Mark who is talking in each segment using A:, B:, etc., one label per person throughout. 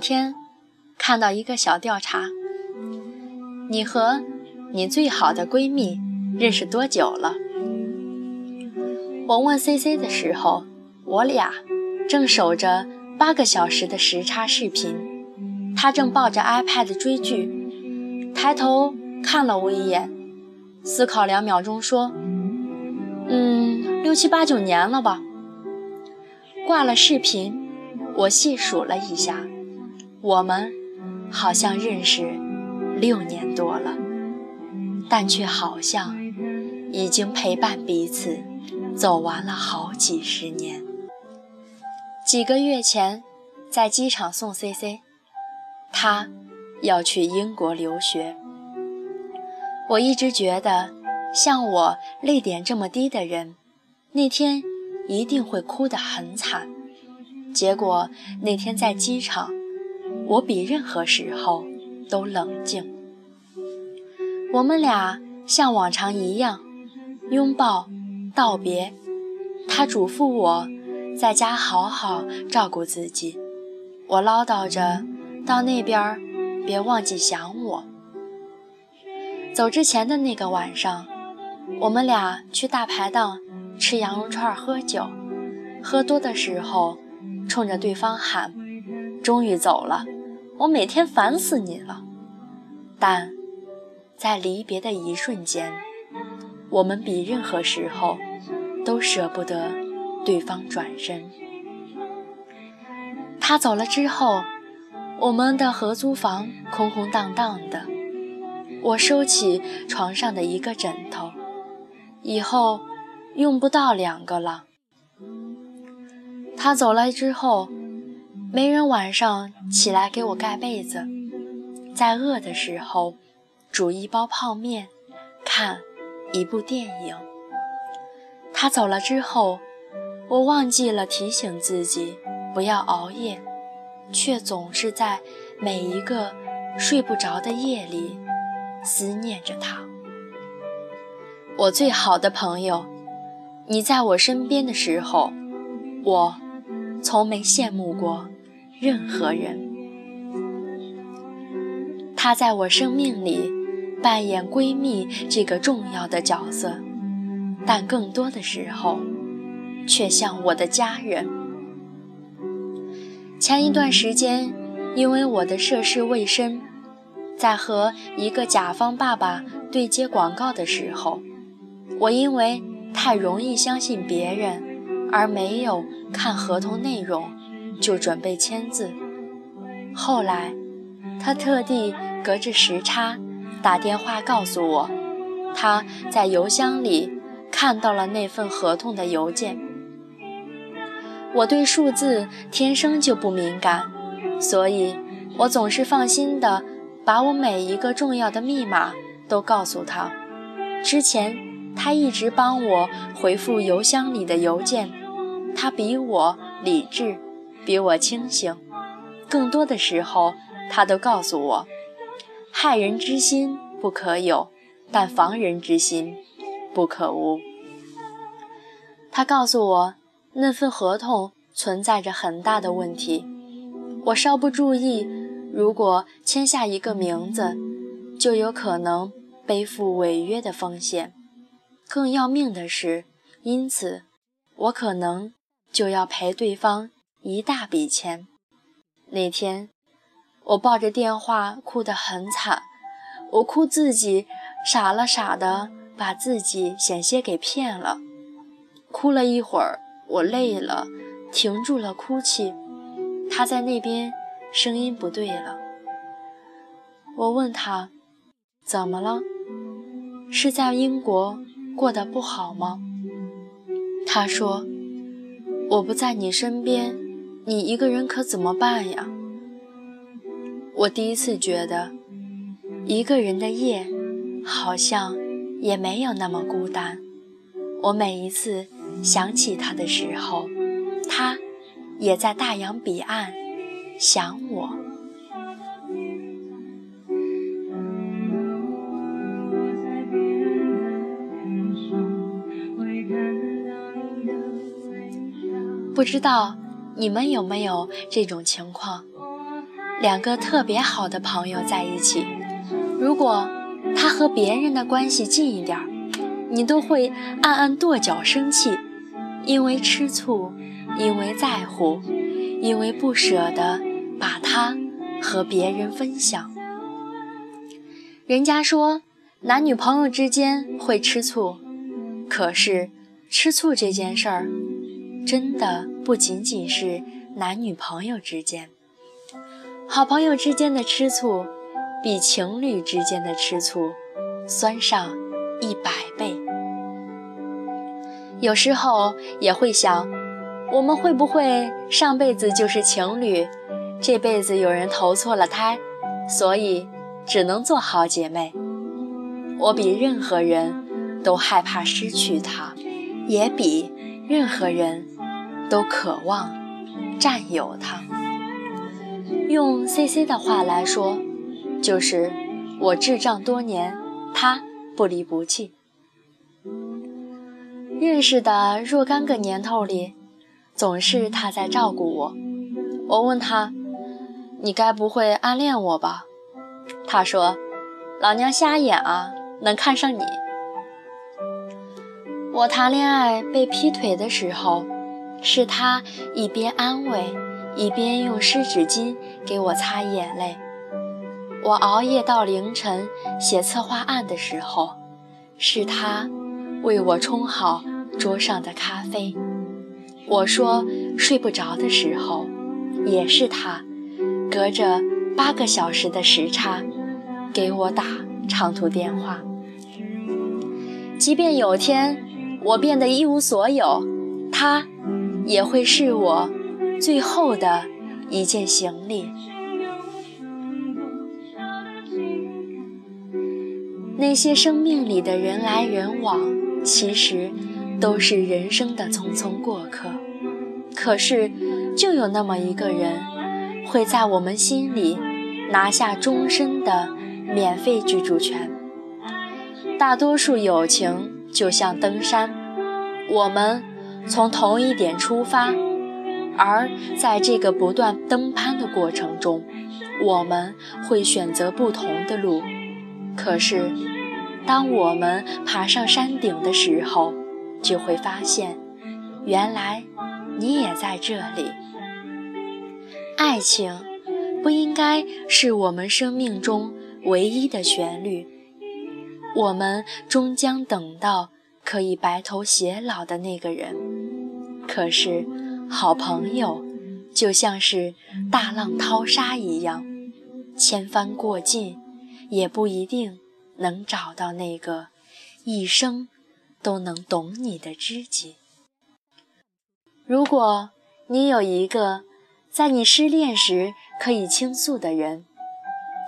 A: 天看到一个小调查，你和你最好的闺蜜认识多久了？我问 C C 的时候，我俩正守着八个小时的时差视频，她正抱着 iPad 追剧，抬头看了我一眼，思考两秒钟说：“嗯，六七八九年了吧。”挂了视频，我细数了一下，我们好像认识六年多了，但却好像已经陪伴彼此走完了好几十年。几个月前，在机场送 C C，他要去英国留学。我一直觉得，像我泪点这么低的人，那天。一定会哭得很惨。结果那天在机场，我比任何时候都冷静。我们俩像往常一样拥抱道别，他嘱咐我在家好好照顾自己。我唠叨着到那边别忘记想我。走之前的那个晚上，我们俩去大排档。吃羊肉串喝酒，喝多的时候，冲着对方喊：“终于走了，我每天烦死你了。”但，在离别的一瞬间，我们比任何时候都舍不得对方转身。他走了之后，我们的合租房空空荡荡的。我收起床上的一个枕头，以后。用不到两个了。他走了之后，没人晚上起来给我盖被子，在饿的时候煮一包泡面，看一部电影。他走了之后，我忘记了提醒自己不要熬夜，却总是在每一个睡不着的夜里思念着他。我最好的朋友。你在我身边的时候，我从没羡慕过任何人。她在我生命里扮演闺蜜这个重要的角色，但更多的时候，却像我的家人。前一段时间，因为我的涉世未深，在和一个甲方爸爸对接广告的时候，我因为。太容易相信别人，而没有看合同内容就准备签字。后来，他特地隔着时差打电话告诉我，他在邮箱里看到了那份合同的邮件。我对数字天生就不敏感，所以我总是放心的把我每一个重要的密码都告诉他。之前。他一直帮我回复邮箱里的邮件，他比我理智，比我清醒。更多的时候，他都告诉我：害人之心不可有，但防人之心不可无。他告诉我，那份合同存在着很大的问题，我稍不注意，如果签下一个名字，就有可能背负违约的风险。更要命的是，因此我可能就要赔对方一大笔钱。那天我抱着电话哭得很惨，我哭自己傻了傻的把自己险些给骗了。哭了一会儿，我累了，停住了哭泣。他在那边声音不对了。我问他怎么了？是在英国？过得不好吗？他说：“我不在你身边，你一个人可怎么办呀？”我第一次觉得，一个人的夜好像也没有那么孤单。我每一次想起他的时候，他也在大洋彼岸想我。不知道你们有没有这种情况？两个特别好的朋友在一起，如果他和别人的关系近一点儿，你都会暗暗跺脚生气，因为吃醋，因为在乎，因为不舍得把他和别人分享。人家说男女朋友之间会吃醋，可是吃醋这件事儿，真的不仅仅是男女朋友之间。好朋友之间的吃醋，比情侣之间的吃醋酸上一百倍。有时候也会想，我们会不会上辈子就是情侣，这辈子有人投错了胎，所以只能做好姐妹。我比任何人都害怕失去他，也比任何人都渴望占有他。用 C C 的话来说，就是我智障多年，他不离不弃。认识的若干个年头里，总是他在照顾我。我问他：“你该不会暗恋我吧？”他说：“老娘瞎眼啊，能看上你？”我谈恋爱被劈腿的时候，是他一边安慰。一边用湿纸巾给我擦眼泪。我熬夜到凌晨写策划案的时候，是他为我冲好桌上的咖啡。我说睡不着的时候，也是他隔着八个小时的时差给我打长途电话。即便有天我变得一无所有，他也会是我。最后的一件行李。那些生命里的人来人往，其实都是人生的匆匆过客。可是，就有那么一个人，会在我们心里拿下终身的免费居住权。大多数友情就像登山，我们从同一点出发。而在这个不断登攀的过程中，我们会选择不同的路。可是，当我们爬上山顶的时候，就会发现，原来你也在这里。爱情不应该是我们生命中唯一的旋律。我们终将等到可以白头偕老的那个人。可是。好朋友，就像是大浪淘沙一样，千帆过尽，也不一定能找到那个一生都能懂你的知己。如果你有一个在你失恋时可以倾诉的人，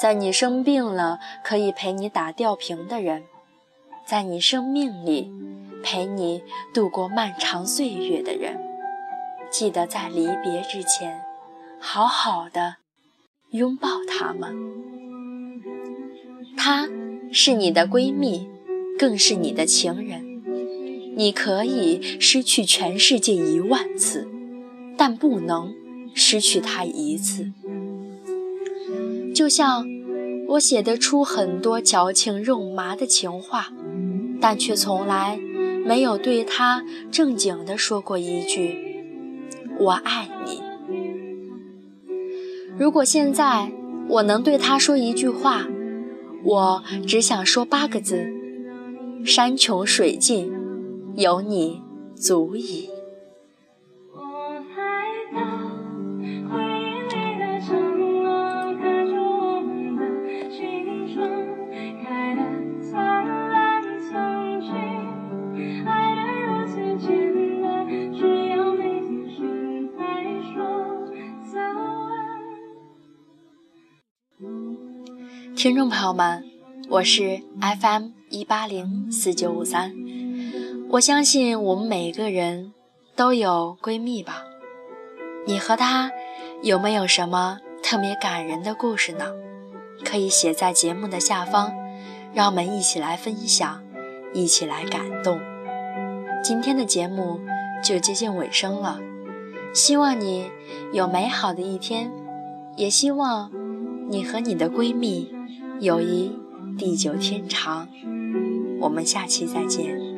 A: 在你生病了可以陪你打吊瓶的人，在你生命里陪你度过漫长岁月的人。记得在离别之前，好好的拥抱他们。她是你的闺蜜，更是你的情人。你可以失去全世界一万次，但不能失去她一次。就像我写得出很多矫情肉麻的情话，但却从来没有对他正经地说过一句。我爱你。如果现在我能对他说一句话，我只想说八个字：山穷水尽，有你足矣。听众朋友们，我是 FM 一八零四九五三。我相信我们每个人都有闺蜜吧？你和她有没有什么特别感人的故事呢？可以写在节目的下方，让我们一起来分享，一起来感动。今天的节目就接近尾声了，希望你有美好的一天。也希望你和你的闺蜜友谊地久天长。我们下期再见。